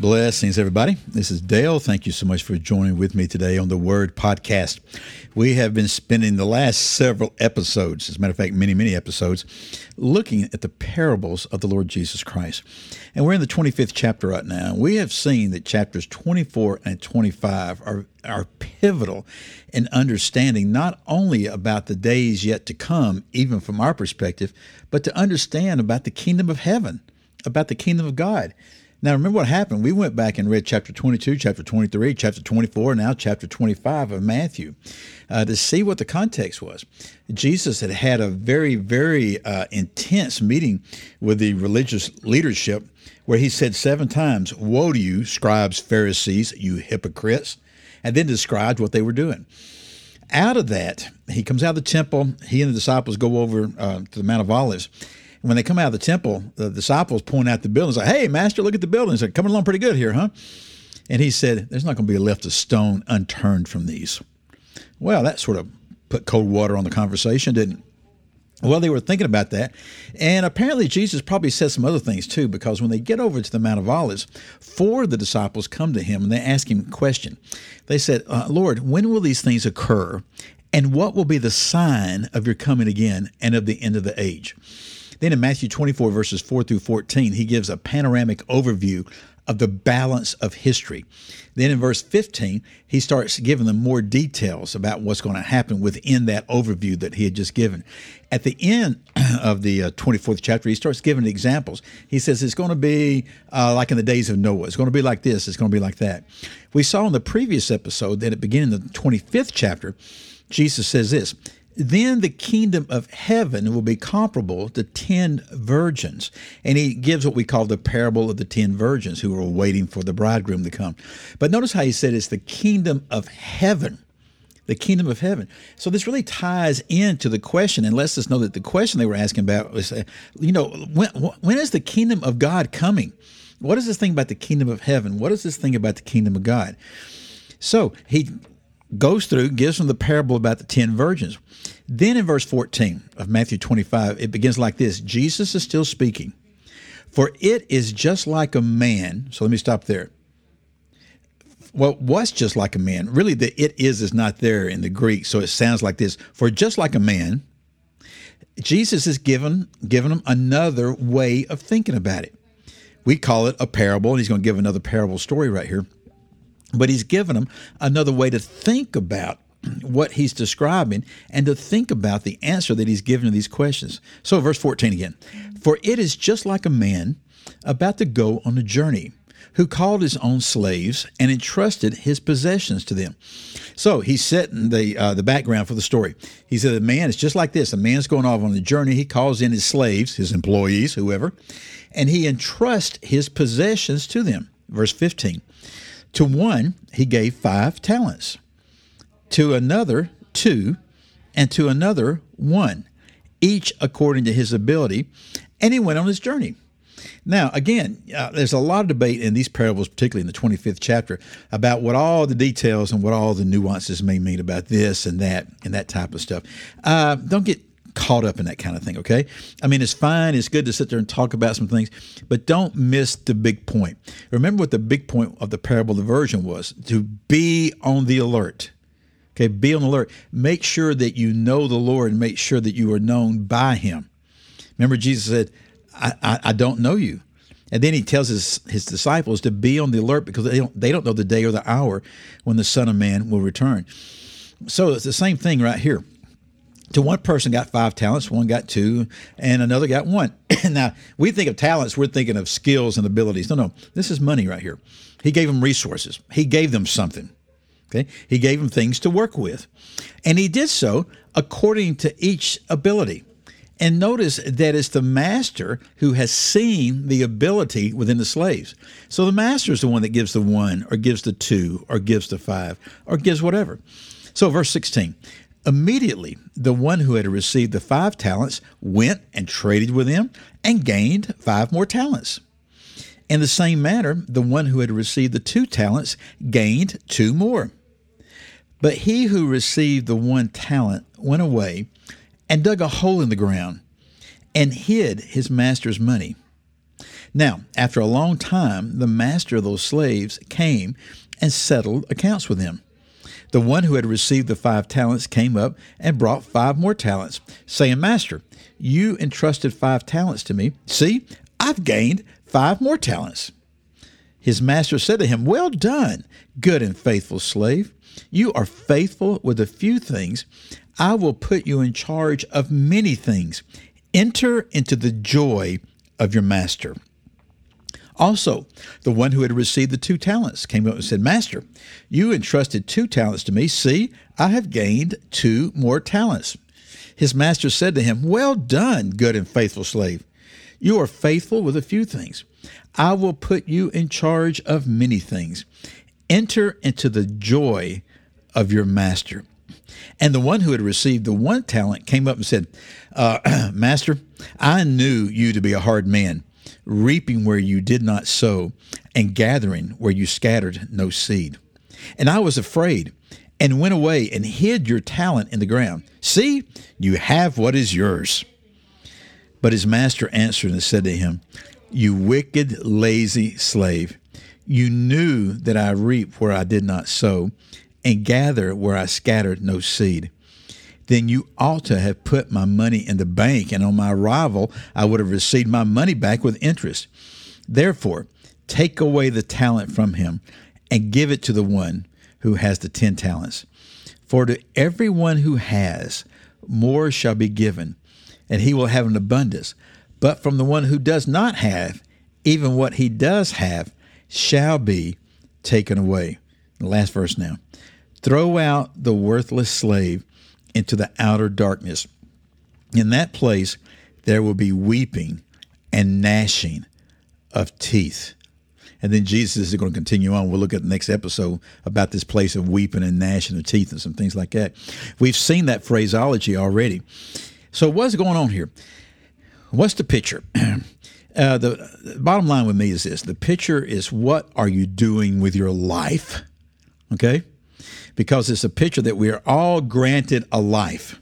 Blessings, everybody. This is Dale. Thank you so much for joining with me today on the Word Podcast. We have been spending the last several episodes, as a matter of fact, many, many episodes, looking at the parables of the Lord Jesus Christ. And we're in the 25th chapter right now. We have seen that chapters 24 and 25 are, are pivotal in understanding not only about the days yet to come, even from our perspective, but to understand about the kingdom of heaven, about the kingdom of God. Now, remember what happened. We went back and read chapter 22, chapter 23, chapter 24, now chapter 25 of Matthew uh, to see what the context was. Jesus had had a very, very uh, intense meeting with the religious leadership where he said seven times, Woe to you, scribes, Pharisees, you hypocrites, and then described what they were doing. Out of that, he comes out of the temple. He and the disciples go over uh, to the Mount of Olives when they come out of the temple, the disciples point out the building. Say, "Hey, master, look at the building." He's like, "Coming along pretty good here, huh?" And he said, "There's not going to be left a stone unturned from these." Well, that sort of put cold water on the conversation, didn't it? Well, they were thinking about that. And apparently, Jesus probably said some other things too, because when they get over to the Mount of Olives, four of the disciples come to him and they ask him a question. They said, uh, Lord, when will these things occur? And what will be the sign of your coming again and of the end of the age? Then in Matthew 24, verses 4 through 14, he gives a panoramic overview of the balance of history. Then in verse 15, he starts giving them more details about what's going to happen within that overview that he had just given. At the end of the uh, 24th chapter, he starts giving examples. He says it's going to be uh, like in the days of Noah. It's going to be like this. It's going to be like that. We saw in the previous episode that at the beginning of the 25th chapter, Jesus says this then the kingdom of heaven will be comparable to ten virgins. And he gives what we call the parable of the ten virgins who are waiting for the bridegroom to come. But notice how he said it's the kingdom of heaven. The kingdom of heaven. So this really ties into the question and lets us know that the question they were asking about was, uh, you know, when, when is the kingdom of God coming? What is this thing about the kingdom of heaven? What is this thing about the kingdom of God? So he goes through, gives them the parable about the 10 virgins. Then in verse 14 of Matthew 25, it begins like this Jesus is still speaking. For it is just like a man. So let me stop there. Well, what's just like a man? Really, the it is is not there in the Greek, so it sounds like this. For just like a man, Jesus is given given them another way of thinking about it. We call it a parable, and he's going to give another parable story right here. But he's given them another way to think about what he's describing and to think about the answer that he's given to these questions. So, verse 14 again For it is just like a man about to go on a journey who called his own slaves and entrusted his possessions to them. So he's setting the uh, the background for the story. He said, "A man is just like this. A man's going off on a journey. He calls in his slaves, his employees, whoever, and he entrusts his possessions to them." Verse 15. To one, he gave five talents, to another, two, and to another, one, each according to his ability. And he went on his journey. Now, again, uh, there's a lot of debate in these parables, particularly in the 25th chapter, about what all the details and what all the nuances may mean about this and that and that type of stuff. Uh, don't get caught up in that kind of thing, okay? I mean, it's fine, it's good to sit there and talk about some things, but don't miss the big point. Remember what the big point of the parable of the virgin was to be on the alert. Okay, be on the alert. Make sure that you know the Lord and make sure that you are known by Him. Remember, Jesus said, I, I, I don't know you. And then he tells his, his disciples to be on the alert because they don't, they don't know the day or the hour when the Son of Man will return. So it's the same thing right here to one person got five talents, one got two, and another got one. now, we think of talents, we're thinking of skills and abilities. No, no, this is money right here. He gave them resources, he gave them something. Okay, he gave them things to work with, and he did so according to each ability. And notice that it's the master who has seen the ability within the slaves. So the master is the one that gives the one, or gives the two, or gives the five, or gives whatever. So, verse 16 Immediately, the one who had received the five talents went and traded with them and gained five more talents. In the same manner, the one who had received the two talents gained two more. But he who received the one talent went away and dug a hole in the ground and hid his master's money. Now, after a long time, the master of those slaves came and settled accounts with him. The one who had received the five talents came up and brought five more talents, saying, Master, you entrusted five talents to me. See, I've gained five more talents. His master said to him, Well done, good and faithful slave. You are faithful with a few things. I will put you in charge of many things. Enter into the joy of your master. Also, the one who had received the two talents came up and said, Master, you entrusted two talents to me. See, I have gained two more talents. His master said to him, Well done, good and faithful slave. You are faithful with a few things. I will put you in charge of many things. Enter into the joy of your master. And the one who had received the one talent came up and said, uh, Master, I knew you to be a hard man reaping where you did not sow, and gathering where you scattered no seed. And I was afraid, and went away and hid your talent in the ground. See, you have what is yours. But his master answered and said to him, You wicked, lazy slave, you knew that I reap where I did not sow, and gather where I scattered no seed then you ought to have put my money in the bank, and on my arrival, I would have received my money back with interest. Therefore, take away the talent from him and give it to the one who has the ten talents. For to everyone who has, more shall be given, and he will have an abundance. But from the one who does not have, even what he does have shall be taken away. The last verse now. Throw out the worthless slave into the outer darkness. In that place, there will be weeping and gnashing of teeth. And then Jesus is going to continue on. We'll look at the next episode about this place of weeping and gnashing of teeth and some things like that. We've seen that phraseology already. So, what's going on here? What's the picture? Uh, the, the bottom line with me is this the picture is what are you doing with your life? Okay? Because it's a picture that we are all granted a life.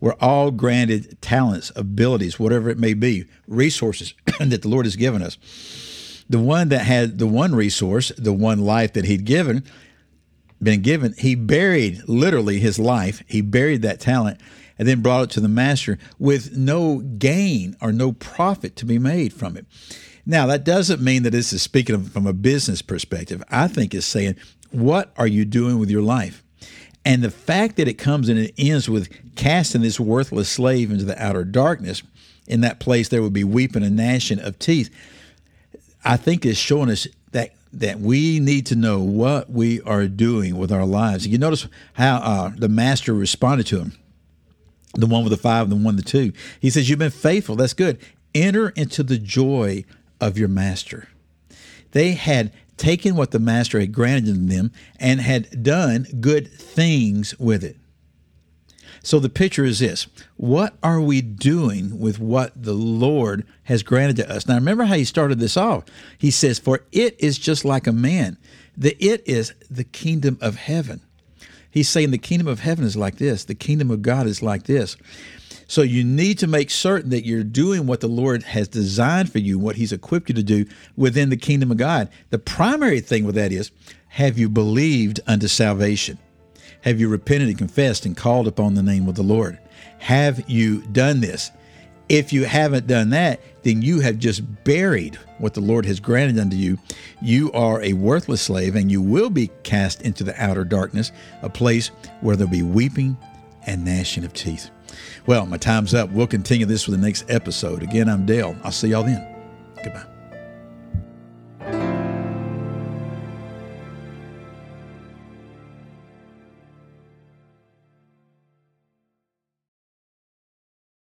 We're all granted talents, abilities, whatever it may be, resources that the Lord has given us. The one that had the one resource, the one life that he'd given, been given, he buried literally his life. He buried that talent and then brought it to the master with no gain or no profit to be made from it. Now, that doesn't mean that this is speaking from a business perspective. I think it's saying what are you doing with your life? And the fact that it comes and it ends with casting this worthless slave into the outer darkness, in that place there would be weeping and gnashing of teeth. I think is showing us that that we need to know what we are doing with our lives. You notice how uh, the master responded to him, the one with the five, and the one with the two. He says, "You've been faithful. That's good. Enter into the joy of your master." They had taken what the master had granted them and had done good things with it. So the picture is this What are we doing with what the Lord has granted to us? Now, remember how he started this off. He says, For it is just like a man. The it is the kingdom of heaven. He's saying the kingdom of heaven is like this, the kingdom of God is like this. So you need to make certain that you're doing what the Lord has designed for you, what He's equipped you to do within the kingdom of God. The primary thing with that is have you believed unto salvation? Have you repented and confessed and called upon the name of the Lord? Have you done this? If you haven't done that, then you have just buried what the Lord has granted unto you. You are a worthless slave, and you will be cast into the outer darkness, a place where there'll be weeping and gnashing of teeth. Well, my time's up. We'll continue this for the next episode. Again, I'm Dale. I'll see y'all then. Goodbye.